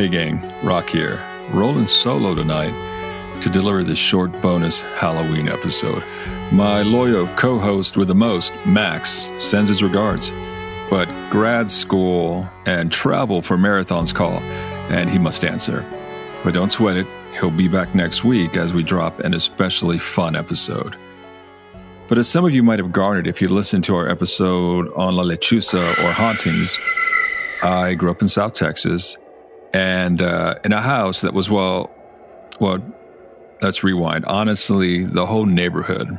Hey gang, Rock here, rolling solo tonight to deliver this short bonus Halloween episode. My loyal co host with the most, Max, sends his regards. But grad school and travel for marathons call, and he must answer. But don't sweat it, he'll be back next week as we drop an especially fun episode. But as some of you might have garnered if you listened to our episode on La Lechuza or Hauntings, I grew up in South Texas and uh, in a house that was well, well, let's rewind. Honestly, the whole neighborhood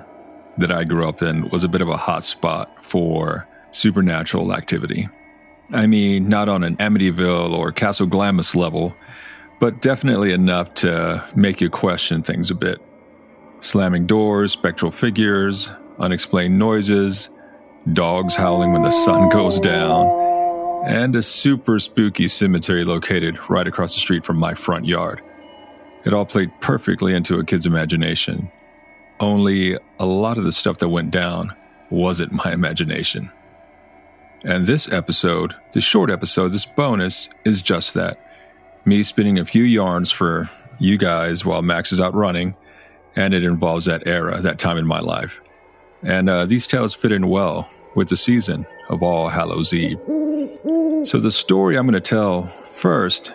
that I grew up in was a bit of a hot spot for supernatural activity. I mean, not on an Amityville or Castle Glamis level, but definitely enough to make you question things a bit. Slamming doors, spectral figures, unexplained noises, dogs howling when the sun goes down and a super spooky cemetery located right across the street from my front yard. It all played perfectly into a kid's imagination. Only a lot of the stuff that went down wasn't my imagination. And this episode, this short episode, this bonus, is just that. Me spinning a few yarns for you guys while Max is out running, and it involves that era, that time in my life. And uh, these tales fit in well with the season of All Hallows Eve. So, the story I'm going to tell first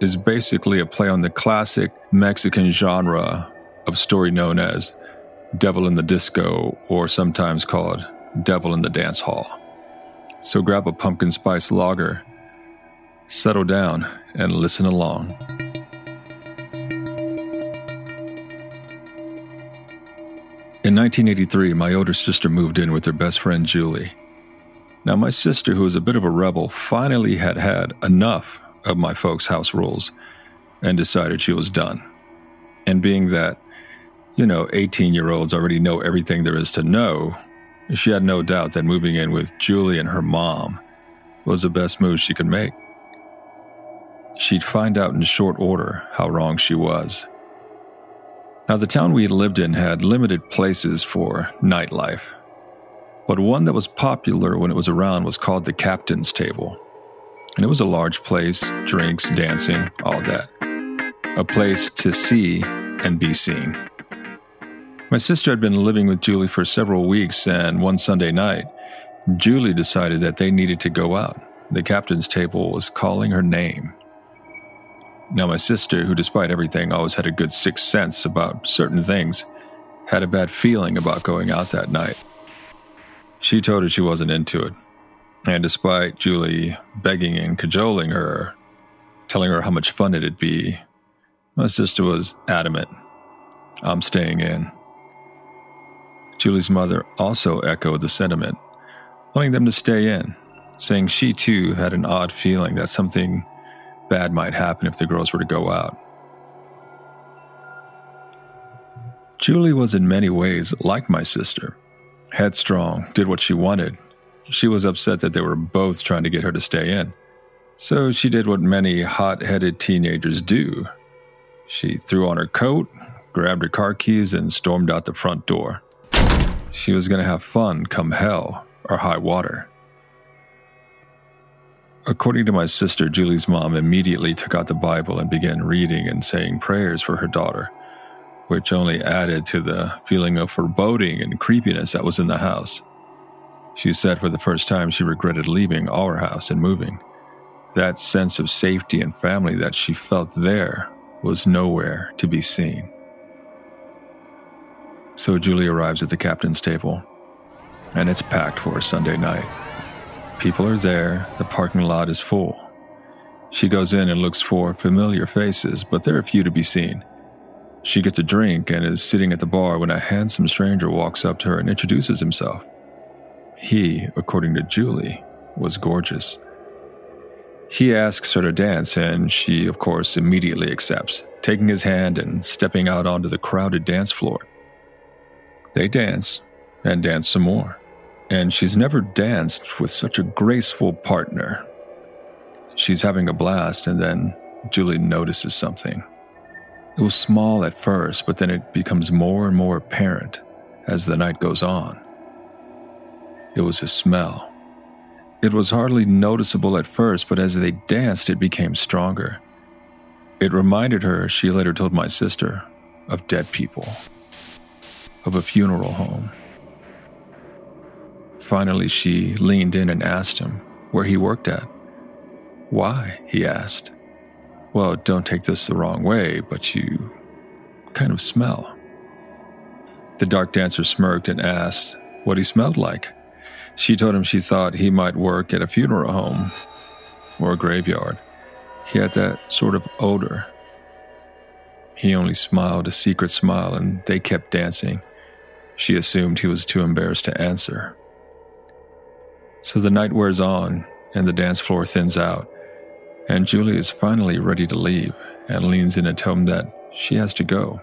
is basically a play on the classic Mexican genre of story known as Devil in the Disco, or sometimes called Devil in the Dance Hall. So, grab a pumpkin spice lager, settle down, and listen along. 1983, my older sister moved in with her best friend Julie. Now, my sister, who was a bit of a rebel, finally had had enough of my folks' house rules and decided she was done. And being that, you know, 18 year olds already know everything there is to know, she had no doubt that moving in with Julie and her mom was the best move she could make. She'd find out in short order how wrong she was. Now, the town we lived in had limited places for nightlife, but one that was popular when it was around was called the Captain's Table. And it was a large place, drinks, dancing, all that. A place to see and be seen. My sister had been living with Julie for several weeks, and one Sunday night, Julie decided that they needed to go out. The captain's table was calling her name. Now, my sister, who despite everything always had a good sixth sense about certain things, had a bad feeling about going out that night. She told her she wasn't into it. And despite Julie begging and cajoling her, telling her how much fun it'd be, my sister was adamant. I'm staying in. Julie's mother also echoed the sentiment, wanting them to stay in, saying she too had an odd feeling that something bad might happen if the girls were to go out. Julie was in many ways like my sister headstrong, did what she wanted. She was upset that they were both trying to get her to stay in. So she did what many hot headed teenagers do. She threw on her coat, grabbed her car keys, and stormed out the front door. She was going to have fun come hell or high water. According to my sister, Julie's mom immediately took out the Bible and began reading and saying prayers for her daughter which only added to the feeling of foreboding and creepiness that was in the house. She said for the first time she regretted leaving our house and moving. That sense of safety and family that she felt there was nowhere to be seen. So Julie arrives at the captain's table, and it's packed for a Sunday night. People are there, the parking lot is full. She goes in and looks for familiar faces, but there are few to be seen. She gets a drink and is sitting at the bar when a handsome stranger walks up to her and introduces himself. He, according to Julie, was gorgeous. He asks her to dance, and she, of course, immediately accepts, taking his hand and stepping out onto the crowded dance floor. They dance and dance some more, and she's never danced with such a graceful partner. She's having a blast, and then Julie notices something. It was small at first, but then it becomes more and more apparent as the night goes on. It was a smell. It was hardly noticeable at first, but as they danced, it became stronger. It reminded her, she later told my sister, of dead people, of a funeral home. Finally, she leaned in and asked him where he worked at. Why? he asked. Well, don't take this the wrong way, but you kind of smell. The dark dancer smirked and asked what he smelled like. She told him she thought he might work at a funeral home or a graveyard. He had that sort of odor. He only smiled a secret smile and they kept dancing. She assumed he was too embarrassed to answer. So the night wears on and the dance floor thins out, and Julie is finally ready to leave and leans in to tell him that she has to go.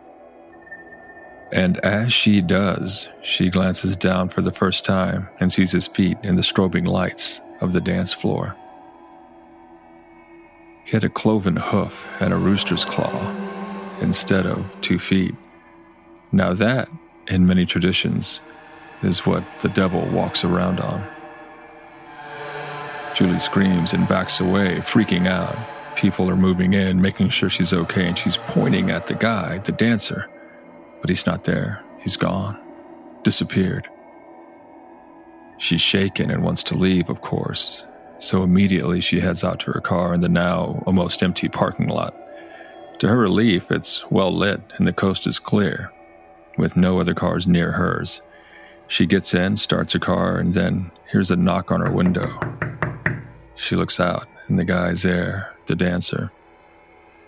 And as she does, she glances down for the first time and sees his feet in the strobing lights of the dance floor. He had a cloven hoof and a rooster's claw instead of two feet. Now, that, in many traditions, is what the devil walks around on. Julie screams and backs away, freaking out. People are moving in, making sure she's okay, and she's pointing at the guy, the dancer. But he's not there. He's gone. Disappeared. She's shaken and wants to leave, of course. So immediately she heads out to her car in the now almost empty parking lot. To her relief, it's well lit and the coast is clear, with no other cars near hers. She gets in, starts her car, and then hears a knock on her window. She looks out, and the guy's there, the dancer,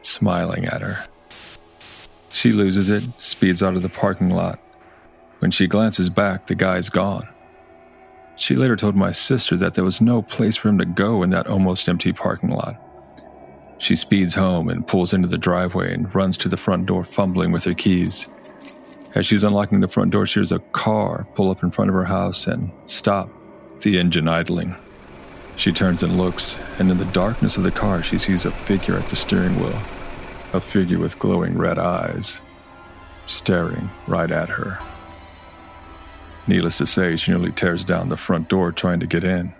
smiling at her. She loses it, speeds out of the parking lot. When she glances back, the guy's gone. She later told my sister that there was no place for him to go in that almost empty parking lot. She speeds home and pulls into the driveway and runs to the front door, fumbling with her keys. As she's unlocking the front door, she hears a car pull up in front of her house and stop, the engine idling. She turns and looks, and in the darkness of the car, she sees a figure at the steering wheel a figure with glowing red eyes, staring right at her. Needless to say, she nearly tears down the front door trying to get in.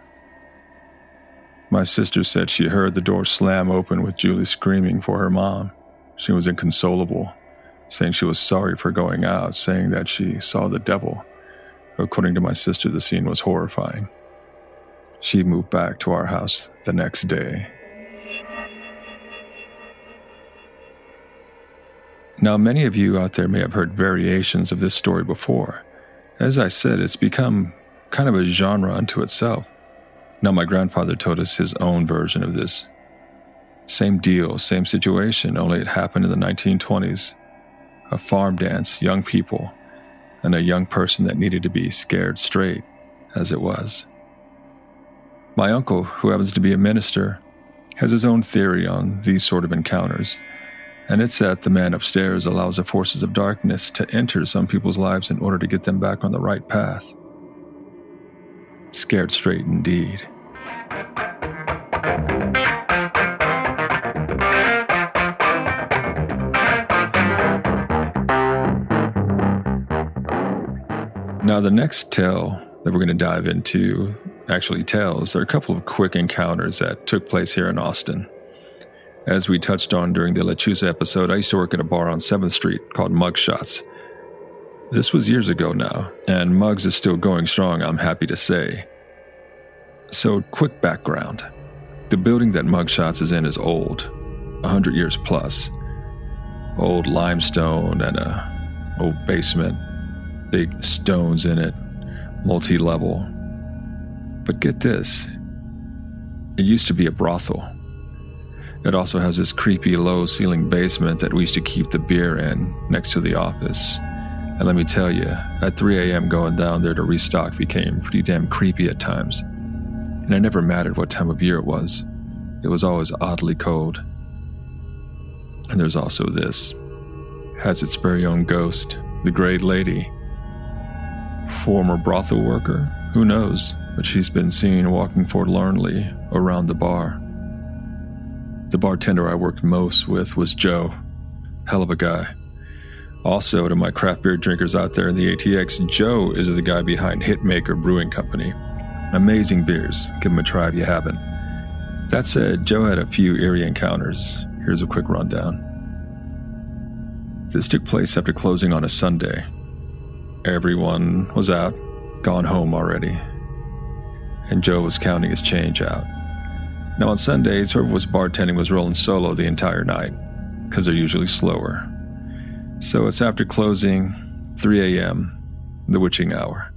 My sister said she heard the door slam open with Julie screaming for her mom. She was inconsolable, saying she was sorry for going out, saying that she saw the devil. According to my sister, the scene was horrifying. She moved back to our house the next day. Now, many of you out there may have heard variations of this story before. As I said, it's become kind of a genre unto itself. Now, my grandfather told us his own version of this. Same deal, same situation, only it happened in the 1920s. A farm dance, young people, and a young person that needed to be scared straight, as it was. My uncle, who happens to be a minister, has his own theory on these sort of encounters and it's that the man upstairs allows the forces of darkness to enter some people's lives in order to get them back on the right path. Scared straight indeed. Now, the next tale that we're going to dive into actually tells there are a couple of quick encounters that took place here in Austin. As we touched on during the Lechuza episode, I used to work at a bar on 7th Street called Mugshots. This was years ago now, and Mugs is still going strong, I'm happy to say. So, quick background the building that Mugshots is in is old, 100 years plus. Old limestone and a old basement, big stones in it, multi level. But get this it used to be a brothel. It also has this creepy low ceiling basement that we used to keep the beer in next to the office. And let me tell you, at 3 a.m., going down there to restock became pretty damn creepy at times. And it never mattered what time of year it was, it was always oddly cold. And there's also this has its very own ghost, the Grey Lady. Former brothel worker, who knows, but she's been seen walking forlornly around the bar. The bartender I worked most with was Joe. Hell of a guy. Also, to my craft beer drinkers out there in the ATX, Joe is the guy behind Hitmaker Brewing Company. Amazing beers. Give them a try if you haven't. That said, Joe had a few eerie encounters. Here's a quick rundown. This took place after closing on a Sunday. Everyone was out, gone home already, and Joe was counting his change out. Now, on Sundays, whoever was bartending was rolling solo the entire night, because they're usually slower. So it's after closing, 3 a.m., the witching hour.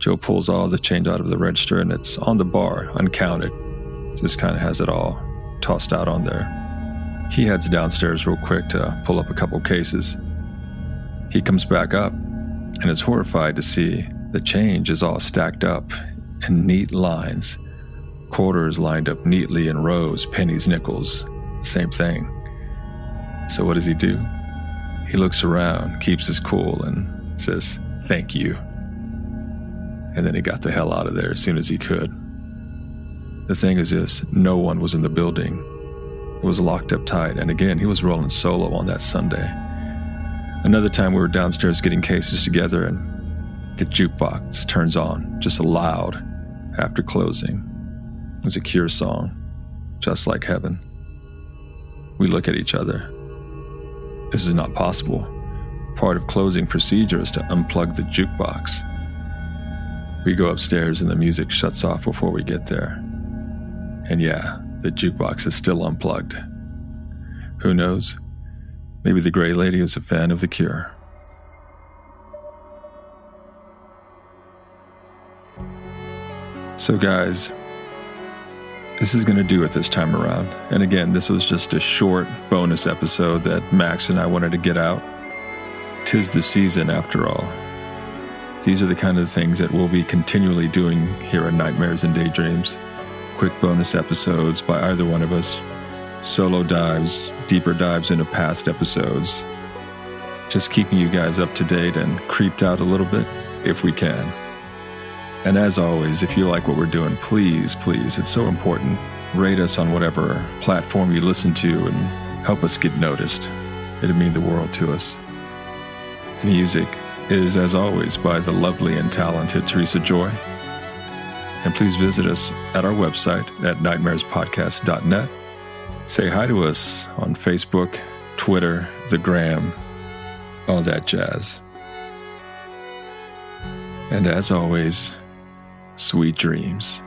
Joe pulls all the change out of the register and it's on the bar, uncounted. Just kind of has it all tossed out on there. He heads downstairs real quick to pull up a couple cases. He comes back up and is horrified to see the change is all stacked up in neat lines. Quarters lined up neatly in rows, pennies, nickels, same thing. So what does he do? He looks around, keeps his cool, and says, Thank you. And then he got the hell out of there as soon as he could. The thing is this no one was in the building. It was locked up tight, and again, he was rolling solo on that Sunday. Another time we were downstairs getting cases together, and the jukebox turns on, just loud, after closing. Was a Cure song, just like heaven. We look at each other. This is not possible. Part of closing procedure is to unplug the jukebox. We go upstairs and the music shuts off before we get there. And yeah, the jukebox is still unplugged. Who knows? Maybe the Grey Lady is a fan of The Cure. So, guys, this is going to do it this time around. And again, this was just a short bonus episode that Max and I wanted to get out. Tis the season, after all. These are the kind of things that we'll be continually doing here at Nightmares and Daydreams. Quick bonus episodes by either one of us, solo dives, deeper dives into past episodes. Just keeping you guys up to date and creeped out a little bit if we can. And as always, if you like what we're doing, please, please, it's so important. Rate us on whatever platform you listen to and help us get noticed. It'd mean the world to us. The music is, as always, by the lovely and talented Teresa Joy. And please visit us at our website at nightmarespodcast.net. Say hi to us on Facebook, Twitter, the Gram, all that jazz. And as always, sweet dreams.